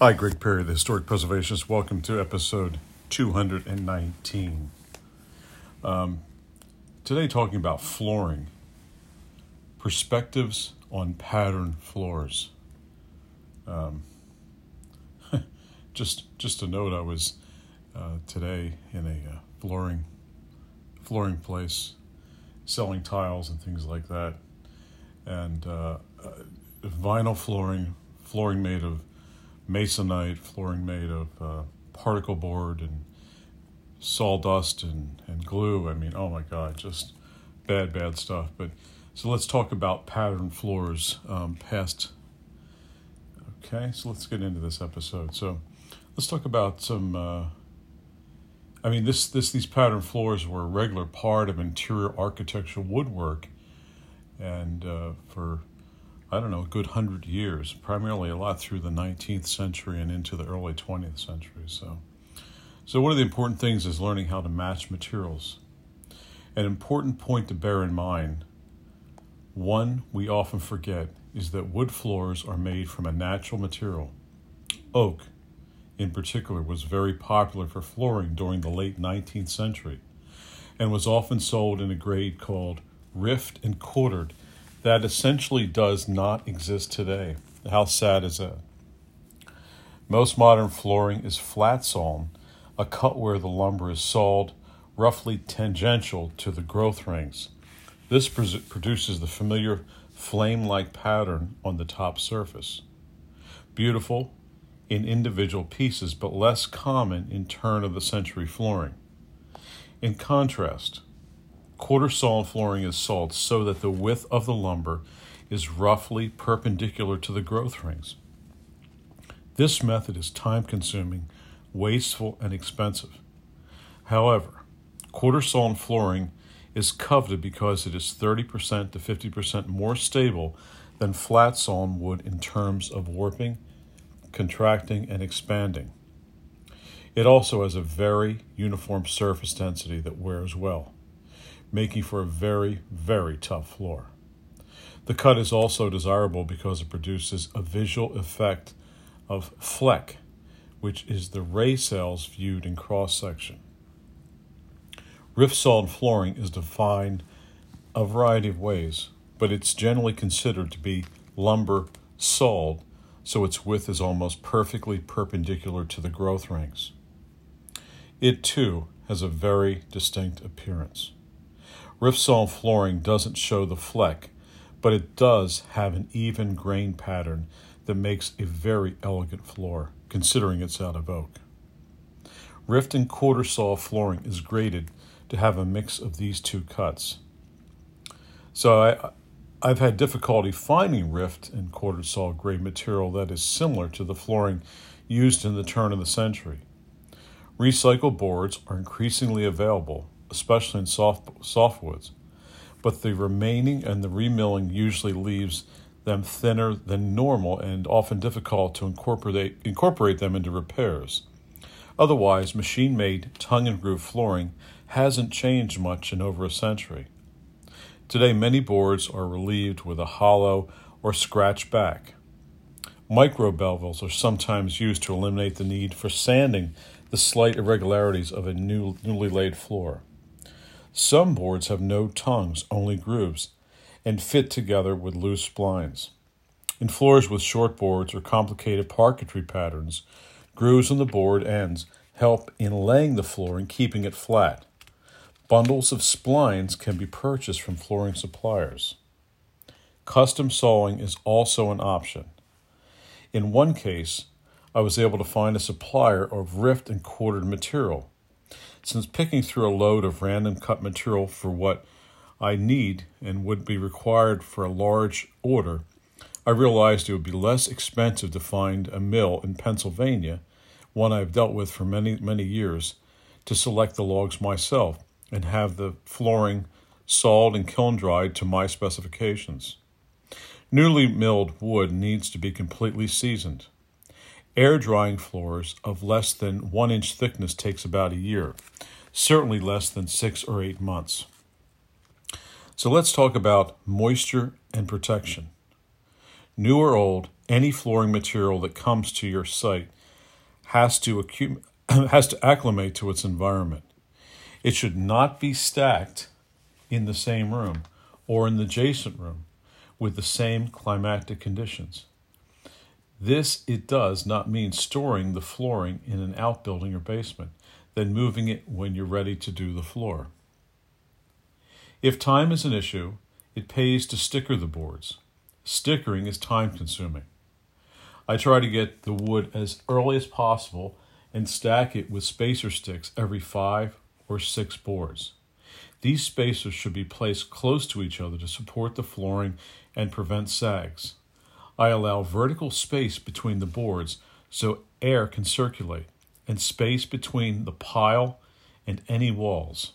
Hi, Greg Perry, the Historic Preservationist. Welcome to episode 219. Um, today, talking about flooring, perspectives on pattern floors. Um, just, just a note. I was uh, today in a uh, flooring, flooring place, selling tiles and things like that, and uh, uh vinyl flooring, flooring made of masonite flooring made of uh, particle board and sawdust and, and glue. I mean, oh my God, just bad, bad stuff. But so let's talk about pattern floors um, past. Okay, so let's get into this episode. So let's talk about some. Uh, I mean, this this these pattern floors were a regular part of interior architectural woodwork, and uh, for I don't know, a good hundred years, primarily a lot through the 19th century and into the early 20th century. So, so one of the important things is learning how to match materials. An important point to bear in mind, one we often forget, is that wood floors are made from a natural material. Oak, in particular, was very popular for flooring during the late 19th century and was often sold in a grade called rift and quartered that essentially does not exist today. How sad is that? Most modern flooring is flat sawn, a cut where the lumber is sawed roughly tangential to the growth rings. This produces the familiar flame like pattern on the top surface. Beautiful in individual pieces, but less common in turn of the century flooring. In contrast, Quarter sawn flooring is sawed so that the width of the lumber is roughly perpendicular to the growth rings. This method is time consuming, wasteful, and expensive. However, quarter sawn flooring is coveted because it is 30% to 50% more stable than flat sawn wood in terms of warping, contracting, and expanding. It also has a very uniform surface density that wears well making for a very, very tough floor. The cut is also desirable because it produces a visual effect of fleck, which is the ray cells viewed in cross section. Rift sawn flooring is defined a variety of ways, but it's generally considered to be lumber sawed, so its width is almost perfectly perpendicular to the growth rings. It too has a very distinct appearance. Sawn flooring doesn't show the fleck, but it does have an even grain pattern that makes a very elegant floor, considering it's out of oak. Rift and quarter saw flooring is graded to have a mix of these two cuts. So I, I've had difficulty finding rift and quarter saw grade material that is similar to the flooring used in the turn of the century. Recycled boards are increasingly available, especially in soft softwoods. But the remaining and the remilling usually leaves them thinner than normal and often difficult to incorporate, incorporate them into repairs. Otherwise, machine made tongue and groove flooring hasn't changed much in over a century. Today, many boards are relieved with a hollow or scratch back. Micro bevels are sometimes used to eliminate the need for sanding the slight irregularities of a new, newly laid floor. Some boards have no tongues, only grooves, and fit together with loose splines. In floors with short boards or complicated parquetry patterns, grooves on the board ends help in laying the floor and keeping it flat. Bundles of splines can be purchased from flooring suppliers. Custom sawing is also an option. In one case, I was able to find a supplier of rift and quartered material. Since picking through a load of random cut material for what I need and would be required for a large order, I realized it would be less expensive to find a mill in Pennsylvania, one I've dealt with for many, many years, to select the logs myself and have the flooring sawed and kiln dried to my specifications. Newly milled wood needs to be completely seasoned. Air drying floors of less than one inch thickness takes about a year, certainly less than six or eight months. So let's talk about moisture and protection. New or old, any flooring material that comes to your site has to accum- has to acclimate to its environment. It should not be stacked in the same room or in the adjacent room with the same climatic conditions. This it does not mean storing the flooring in an outbuilding or basement, then moving it when you're ready to do the floor. If time is an issue, it pays to sticker the boards. Stickering is time consuming. I try to get the wood as early as possible and stack it with spacer sticks every five or six boards. These spacers should be placed close to each other to support the flooring and prevent sags. I allow vertical space between the boards so air can circulate, and space between the pile and any walls.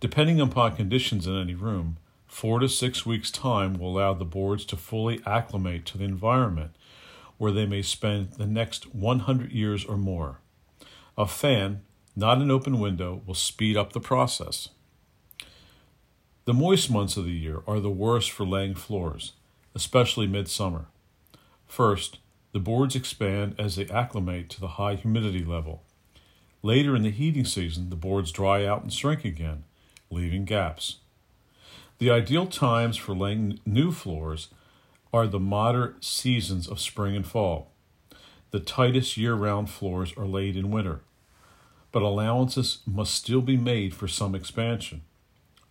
Depending upon conditions in any room, four to six weeks' time will allow the boards to fully acclimate to the environment where they may spend the next 100 years or more. A fan, not an open window, will speed up the process. The moist months of the year are the worst for laying floors, especially midsummer. First, the boards expand as they acclimate to the high humidity level. Later in the heating season, the boards dry out and shrink again, leaving gaps. The ideal times for laying new floors are the moderate seasons of spring and fall. The tightest year round floors are laid in winter, but allowances must still be made for some expansion,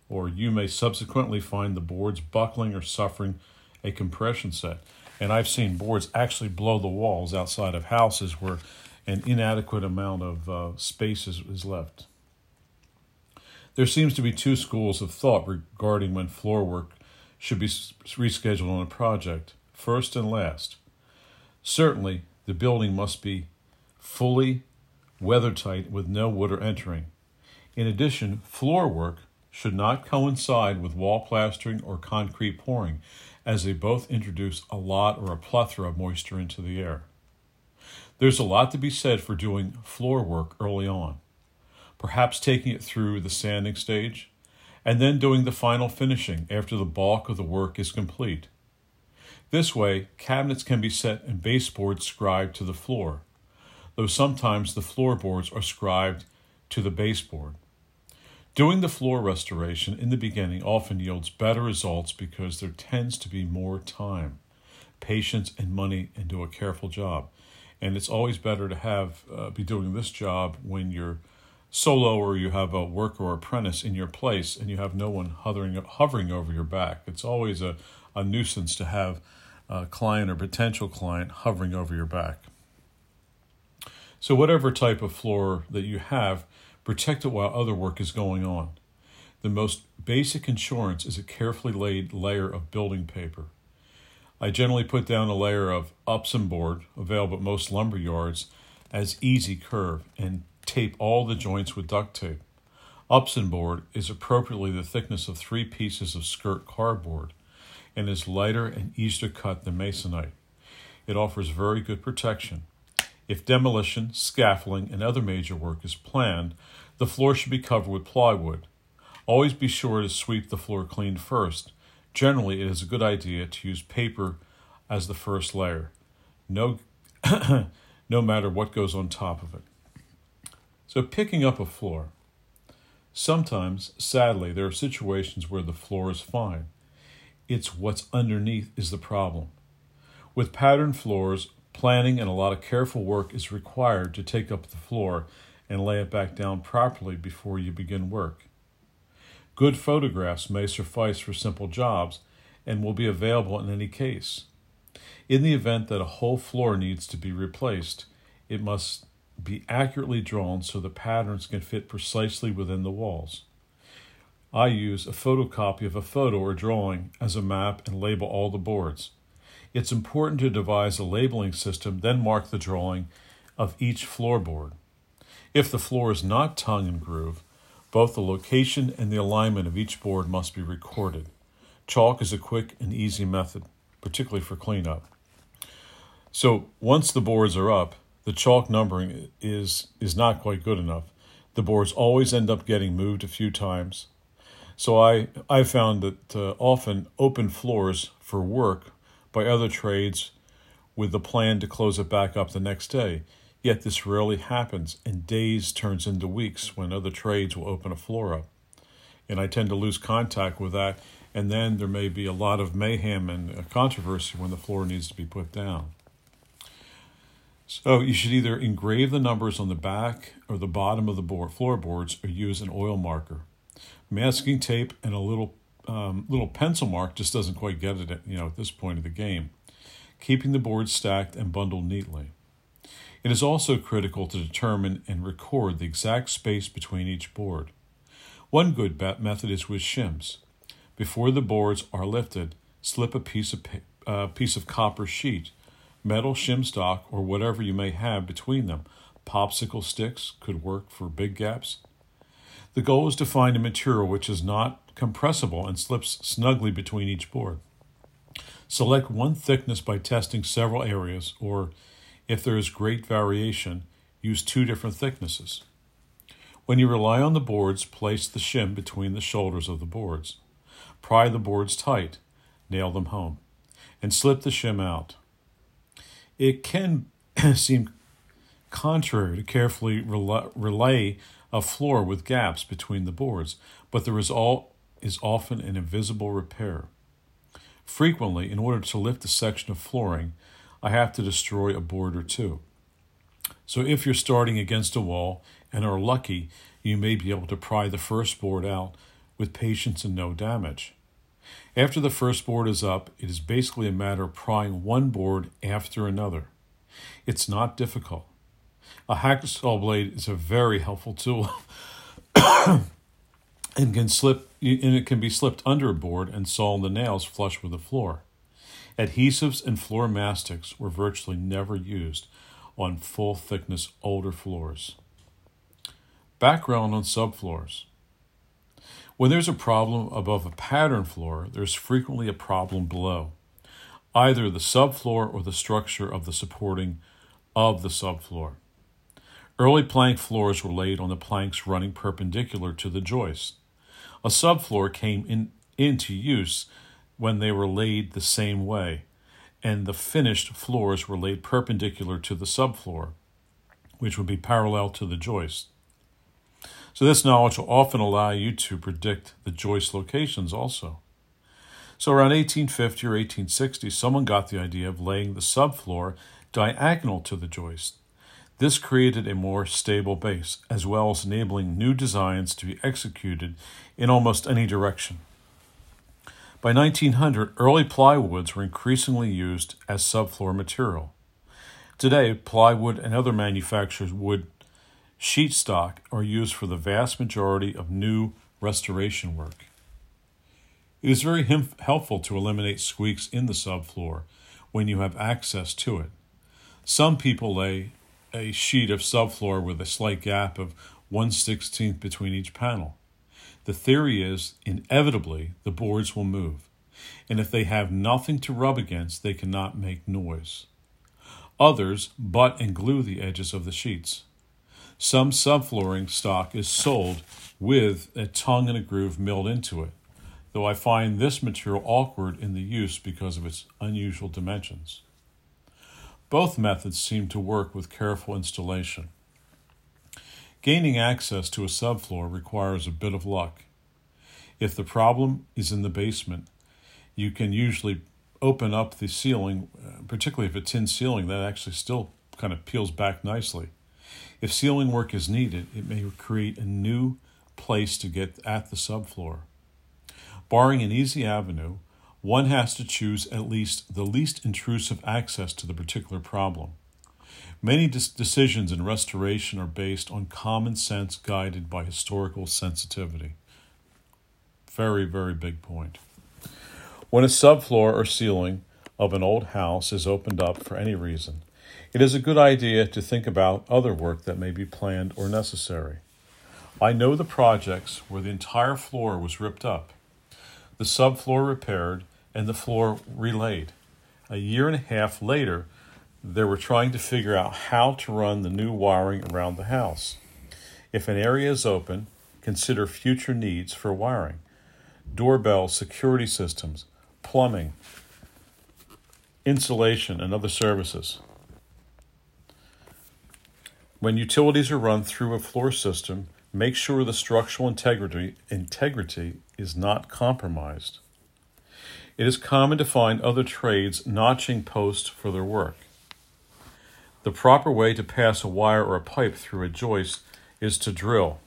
or you may subsequently find the boards buckling or suffering a compression set. And I've seen boards actually blow the walls outside of houses where an inadequate amount of uh, space is, is left. There seems to be two schools of thought regarding when floor work should be rescheduled on a project, first and last. Certainly, the building must be fully weathertight with no water entering. In addition, floor work should not coincide with wall plastering or concrete pouring, as they both introduce a lot or a plethora of moisture into the air. There's a lot to be said for doing floor work early on, perhaps taking it through the sanding stage, and then doing the final finishing after the bulk of the work is complete. This way, cabinets can be set and baseboards scribed to the floor, though sometimes the floorboards are scribed to the baseboard. Doing the floor restoration in the beginning often yields better results because there tends to be more time, patience, and money into a careful job. And it's always better to have uh, be doing this job when you're solo or you have a worker or apprentice in your place and you have no one hovering, hovering over your back. It's always a, a nuisance to have a client or potential client hovering over your back. So, whatever type of floor that you have, protect it while other work is going on. The most basic insurance is a carefully laid layer of building paper. I generally put down a layer of Upson board, available at most lumber yards, as easy curve and tape all the joints with duct tape. Upson board is appropriately the thickness of three pieces of skirt cardboard and is lighter and easier to cut than masonite. It offers very good protection. If demolition, scaffolding, and other major work is planned, the floor should be covered with plywood. Always be sure to sweep the floor clean first. Generally, it is a good idea to use paper as the first layer, no, no matter what goes on top of it. So, picking up a floor. Sometimes, sadly, there are situations where the floor is fine. It's what's underneath is the problem. With patterned floors, planning and a lot of careful work is required to take up the floor and lay it back down properly before you begin work. Good photographs may suffice for simple jobs and will be available in any case. In the event that a whole floor needs to be replaced, it must be accurately drawn so the patterns can fit precisely within the walls. I use a photocopy of a photo or drawing as a map and label all the boards. It's important to devise a labeling system, then mark the drawing of each floorboard. If the floor is not tongue and groove, both the location and the alignment of each board must be recorded. Chalk is a quick and easy method, particularly for cleanup. So once the boards are up, the chalk numbering is is not quite good enough. The boards always end up getting moved a few times. So I I found that uh, often open floors for work by other trades with the plan to close it back up the next day. Yet this rarely happens, and days turns into weeks when other trades will open a floor up. And I tend to lose contact with that, and then there may be a lot of mayhem and controversy when the floor needs to be put down. So you should either engrave the numbers on the back or the bottom of the board, floorboards or use an oil marker. Masking tape and a little um, little pencil mark just doesn't quite get it at, you know at this point of the game. Keeping the boards stacked and bundled neatly. It is also critical to determine and record the exact space between each board. One good method is with shims. Before the boards are lifted, slip a piece of uh, piece of copper sheet, metal shim stock, or whatever you may have between them. Popsicle sticks could work for big gaps. The goal is to find a material which is not compressible and slips snugly between each board. Select one thickness by testing several areas, or if there is great variation, use two different thicknesses. When you rely on the boards, place the shim between the shoulders of the boards. Pry the boards tight, nail them home, and slip the shim out. It can seem contrary to carefully relay a floor with gaps between the boards, but the result is often an invisible repair. Frequently, in order to lift a section of flooring, I have to destroy a board or two. So if you're starting against a wall and are lucky, you may be able to pry the first board out with patience and no damage. After the first board is up, it is basically a matter of prying one board after another. It's not difficult. A hacksaw blade is a very helpful tool and can slip and it can be slipped under a board and sawn the nails flush with the floor. Adhesives and floor mastics were virtually never used on full thickness older floors. Background on subfloors. When there's a problem above a pattern floor, there's frequently a problem below, either the subfloor or the structure of the supporting of the subfloor. Early plank floors were laid on the planks running perpendicular to the joist. A subfloor came in, into use when they were laid the same way, and the finished floors were laid perpendicular to the subfloor, which would be parallel to the joist. So, this knowledge will often allow you to predict the joist locations also. So, around 1850 or 1860, someone got the idea of laying the subfloor diagonal to the joist. This created a more stable base, as well as enabling new designs to be executed in almost any direction. By 1900, early plywoods were increasingly used as subfloor material. Today, plywood and other manufacturers' wood sheet stock are used for the vast majority of new restoration work. It is very helpful to eliminate squeaks in the subfloor when you have access to it. Some people lay a sheet of subfloor with a slight gap of 1 16th between each panel. The theory is, inevitably, the boards will move, and if they have nothing to rub against, they cannot make noise. Others butt and glue the edges of the sheets. Some subflooring stock is sold with a tongue and a groove milled into it, though I find this material awkward in the use because of its unusual dimensions. Both methods seem to work with careful installation. Gaining access to a subfloor requires a bit of luck. If the problem is in the basement, you can usually open up the ceiling, uh, particularly if it's tin ceiling, that actually still kind of peels back nicely. If ceiling work is needed, it may create a new place to get at the subfloor. Barring an easy avenue, one has to choose at least the least intrusive access to the particular problem. Many decisions in restoration are based on common sense guided by historical sensitivity. Very, very big point. When a subfloor or ceiling of an old house is opened up for any reason, it is a good idea to think about other work that may be planned or necessary. I know the projects where the entire floor was ripped up the subfloor repaired, and the floor relaid. A year and a half later, they were trying to figure out how to run the new wiring around the house. If an area is open, consider future needs for wiring doorbells, security systems, plumbing, Insulation and other services. When utilities are run through a floor system, make sure the structural integrity, integrity is not compromised. It is common to find other trades notching posts for their work. The proper way to pass a wire or a pipe through a joist is to drill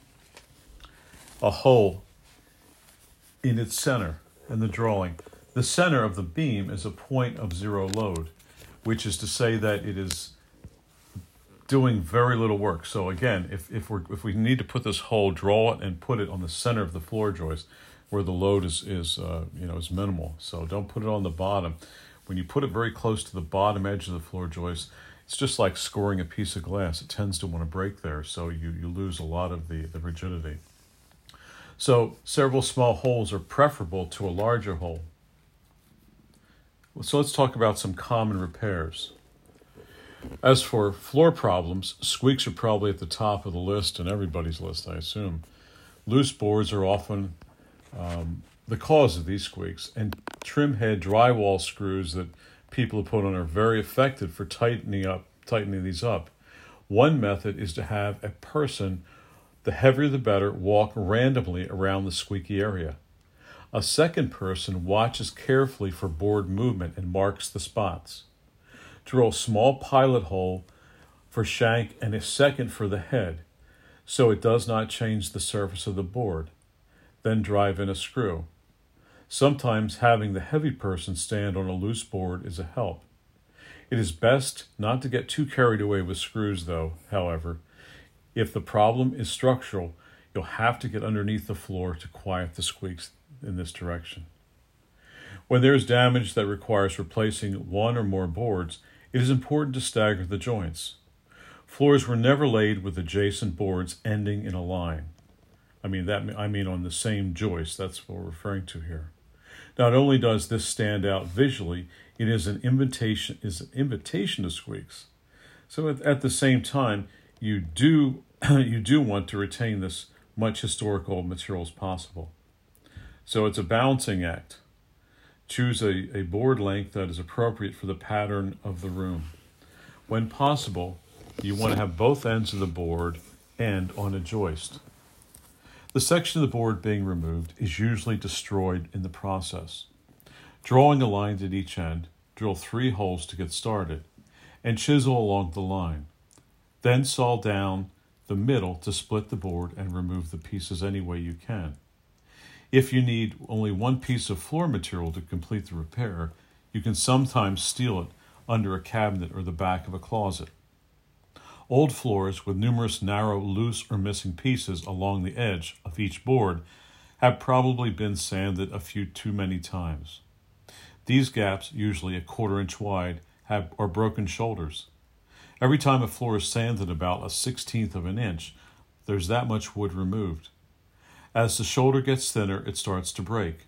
a hole in its center in the drawing. The center of the beam is a point of zero load, which is to say that it is doing very little work. So again, if, if we if we need to put this hole, draw it and put it on the center of the floor joist, where the load is is uh, you know is minimal. So don't put it on the bottom. When you put it very close to the bottom edge of the floor joist, it's just like scoring a piece of glass. It tends to want to break there, so you, you lose a lot of the, the rigidity. So several small holes are preferable to a larger hole. So let's talk about some common repairs. As for floor problems, squeaks are probably at the top of the list and everybody's list, I assume. Loose boards are often um, the cause of these squeaks, and trim head drywall screws that people have put on are very effective for tightening up tightening these up. One method is to have a person, the heavier the better, walk randomly around the squeaky area. A second person watches carefully for board movement and marks the spots. Drill a small pilot hole for shank and a second for the head, so it does not change the surface of the board. Then drive in a screw. Sometimes having the heavy person stand on a loose board is a help. It is best not to get too carried away with screws, though, however. If the problem is structural, you'll have to get underneath the floor to quiet the squeaks in this direction. When there is damage that requires replacing one or more boards, it is important to stagger the joints. Floors were never laid with adjacent boards ending in a line. I mean that I mean on the same joist. That's what we're referring to here. Not only does this stand out visually, it is an invitation is an invitation to squeaks. So at, at the same time, you do you do want to retain this much historical material as possible. So it's a balancing act. Choose a, a board length that is appropriate for the pattern of the room. When possible, you want to have both ends of the board end on a joist. The section of the board being removed is usually destroyed in the process. Drawing a line at each end, drill three holes to get started, and chisel along the line. Then saw down the middle to split the board and remove the pieces any way you can. If you need only one piece of floor material to complete the repair, you can sometimes steal it under a cabinet or the back of a closet. Old floors with numerous narrow, loose, or missing pieces along the edge of each board have probably been sanded a few too many times. These gaps, usually a quarter inch wide, have are broken shoulders. Every time a floor is sanded about a sixteenth of an inch, there's that much wood removed. As the shoulder gets thinner, it starts to break.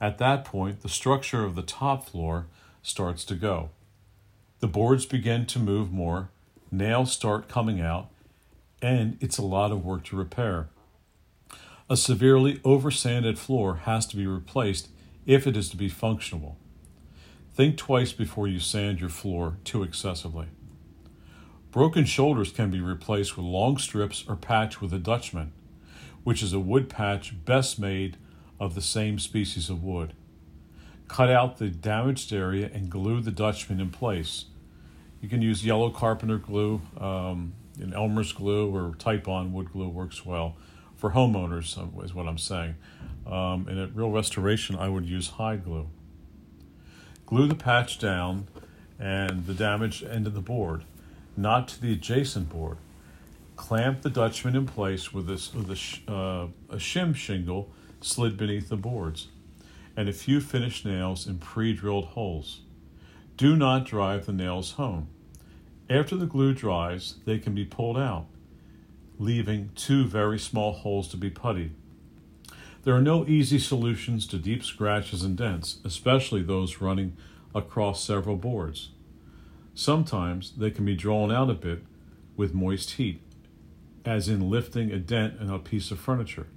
At that point, the structure of the top floor starts to go. The boards begin to move more, nails start coming out, and it's a lot of work to repair. A severely oversanded floor has to be replaced if it is to be functional. Think twice before you sand your floor too excessively. Broken shoulders can be replaced with long strips or patch with a Dutchman, which is a wood patch best made of the same species of wood. Cut out the damaged area and glue the Dutchman in place you can use yellow carpenter glue, um, and Elmer's glue or Titebond wood glue works well. For homeowners, uh, is what I'm saying. Um, and at real restoration, I would use hide glue. Glue the patch down and the damaged end of the board, not to the adjacent board. Clamp the Dutchman in place with, this, with a, uh, a shim shingle slid beneath the boards, and a few finished nails in pre drilled holes. Do not drive the nails home. After the glue dries, they can be pulled out, leaving two very small holes to be puttied. There are no easy solutions to deep scratches and dents, especially those running across several boards. Sometimes they can be drawn out a bit with moist heat, as in lifting a dent in a piece of furniture.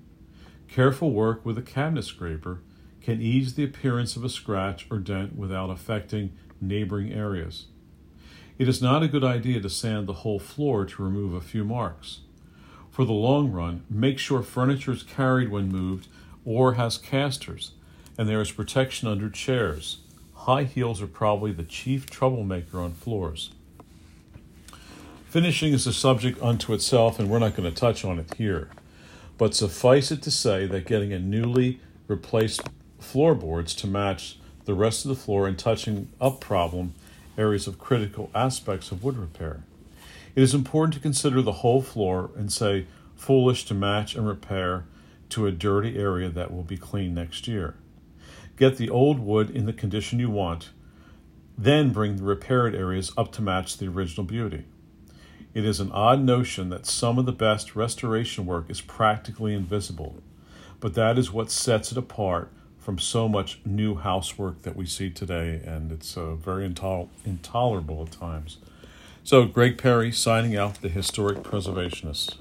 Careful work with a cabinet scraper can ease the appearance of a scratch or dent without affecting neighboring areas. It is not a good idea to sand the whole floor to remove a few marks. For the long run, make sure furniture is carried when moved or has casters, and there is protection under chairs. High heels are probably the chief troublemaker on floors. Finishing is a subject unto itself, and we're not going to touch on it here. But suffice it to say that getting a newly replaced floorboards to match the rest of the floor and touching up problem areas of critical aspects of wood repair. It is important to consider the whole floor and say foolish to match and repair to a dirty area that will be cleaned next year. Get the old wood in the condition you want, then bring the repaired areas up to match the original beauty. It is an odd notion that some of the best restoration work is practically invisible, but that is what sets it apart from so much new housework that we see today, and it's uh, very intol- intolerable at times. So, Greg Perry signing out, the historic preservationist.